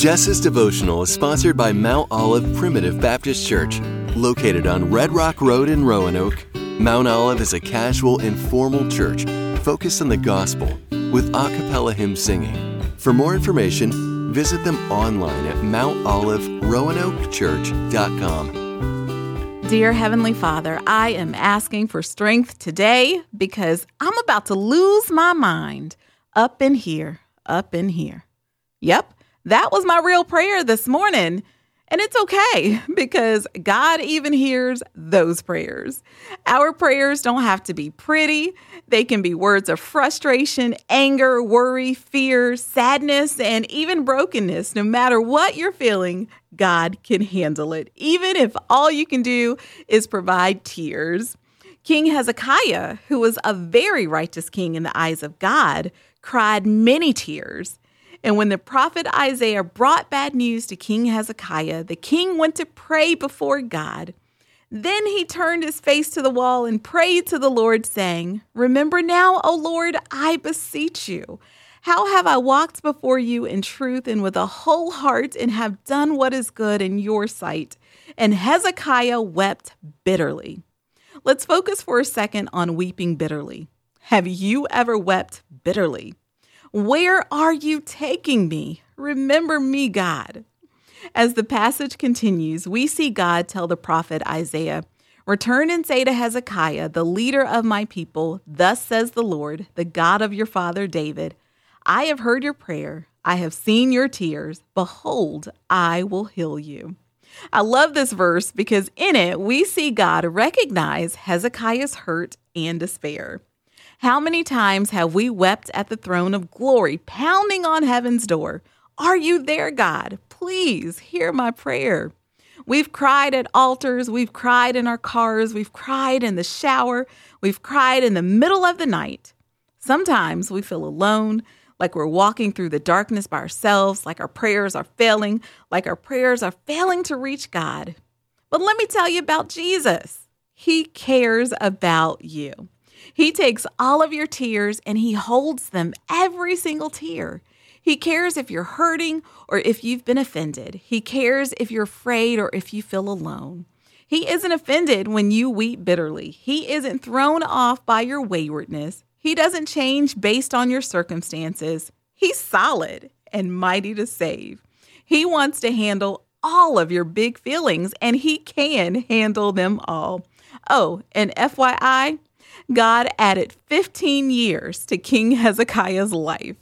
Jess's devotional is sponsored by Mount Olive Primitive Baptist Church, located on Red Rock Road in Roanoke. Mount Olive is a casual, informal church focused on the gospel with a cappella hymn singing. For more information, visit them online at mountoliveroanokechurch.com. Dear Heavenly Father, I am asking for strength today because I'm about to lose my mind up in here, up in here. Yep, that was my real prayer this morning. And it's okay because God even hears those prayers. Our prayers don't have to be pretty. They can be words of frustration, anger, worry, fear, sadness, and even brokenness. No matter what you're feeling, God can handle it, even if all you can do is provide tears. King Hezekiah, who was a very righteous king in the eyes of God, cried many tears. And when the prophet Isaiah brought bad news to King Hezekiah, the king went to pray before God. Then he turned his face to the wall and prayed to the Lord, saying, Remember now, O Lord, I beseech you. How have I walked before you in truth and with a whole heart and have done what is good in your sight? And Hezekiah wept bitterly. Let's focus for a second on weeping bitterly. Have you ever wept bitterly? Where are you taking me? Remember me, God. As the passage continues, we see God tell the prophet Isaiah, Return and say to Hezekiah, the leader of my people, Thus says the Lord, the God of your father David, I have heard your prayer, I have seen your tears. Behold, I will heal you. I love this verse because in it we see God recognize Hezekiah's hurt and despair. How many times have we wept at the throne of glory, pounding on heaven's door? Are you there, God? Please hear my prayer. We've cried at altars, we've cried in our cars, we've cried in the shower, we've cried in the middle of the night. Sometimes we feel alone, like we're walking through the darkness by ourselves, like our prayers are failing, like our prayers are failing to reach God. But let me tell you about Jesus. He cares about you. He takes all of your tears and he holds them, every single tear. He cares if you're hurting or if you've been offended. He cares if you're afraid or if you feel alone. He isn't offended when you weep bitterly. He isn't thrown off by your waywardness. He doesn't change based on your circumstances. He's solid and mighty to save. He wants to handle all of your big feelings and he can handle them all. Oh, and FYI, God added 15 years to King Hezekiah's life.